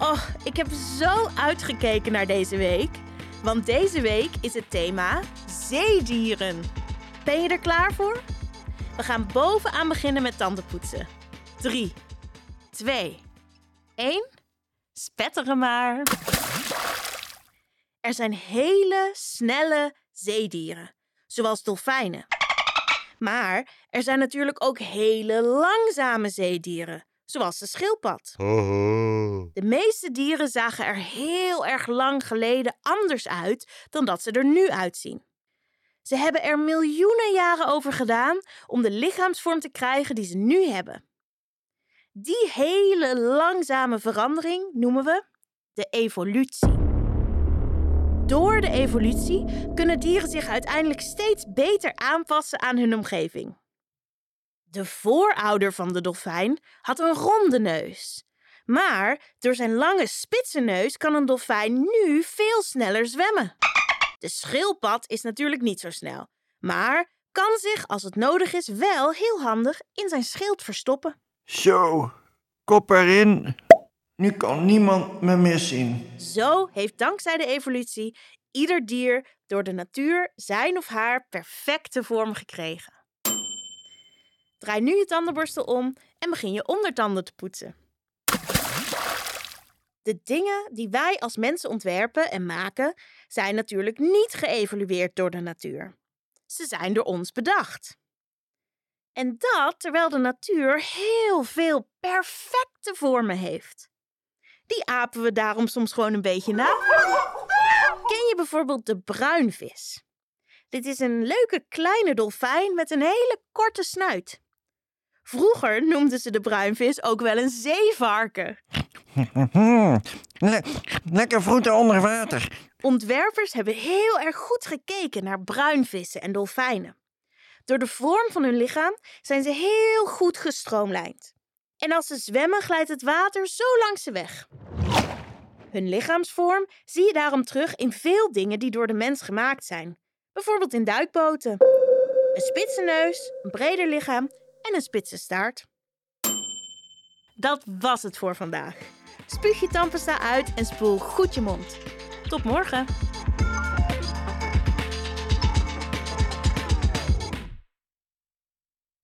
Oh, ik heb zo uitgekeken naar deze week. Want deze week is het thema zeedieren. Ben je er klaar voor? We gaan bovenaan beginnen met tandenpoetsen. 3, 2, 1. Spetteren maar. Er zijn hele snelle zeedieren, zoals dolfijnen. Maar er zijn natuurlijk ook hele langzame zeedieren, zoals de schildpad. De meeste dieren zagen er heel erg lang geleden anders uit dan dat ze er nu uitzien. Ze hebben er miljoenen jaren over gedaan om de lichaamsvorm te krijgen die ze nu hebben. Die hele langzame verandering noemen we de evolutie. Door de evolutie kunnen dieren zich uiteindelijk steeds beter aanpassen aan hun omgeving. De voorouder van de dolfijn had een ronde neus. Maar door zijn lange spitse neus kan een dolfijn nu veel sneller zwemmen. De schildpad is natuurlijk niet zo snel, maar kan zich als het nodig is wel heel handig in zijn schild verstoppen. Zo, kop erin. Nu kan niemand me meer zien. Zo heeft dankzij de evolutie ieder dier door de natuur zijn of haar perfecte vorm gekregen. Draai nu je tandenborstel om en begin je ondertanden te poetsen. De dingen die wij als mensen ontwerpen en maken zijn natuurlijk niet geëvolueerd door de natuur. Ze zijn door ons bedacht. En dat terwijl de natuur heel veel perfecte vormen heeft. Die apen we daarom soms gewoon een beetje na. Ken je bijvoorbeeld de bruinvis? Dit is een leuke kleine dolfijn met een hele korte snuit. Vroeger noemden ze de bruinvis ook wel een zeevarken. Le- lekker vroeten onder water. Ontwerpers hebben heel erg goed gekeken naar bruinvissen en dolfijnen. Door de vorm van hun lichaam zijn ze heel goed gestroomlijnd. En als ze zwemmen glijdt het water zo langs ze weg. Hun lichaamsvorm zie je daarom terug in veel dingen die door de mens gemaakt zijn. Bijvoorbeeld in duikboten. Een spitse neus, een breder lichaam en een spitse staart. Dat was het voor vandaag. Spuug je tandpasta uit en spoel goed je mond. Tot morgen!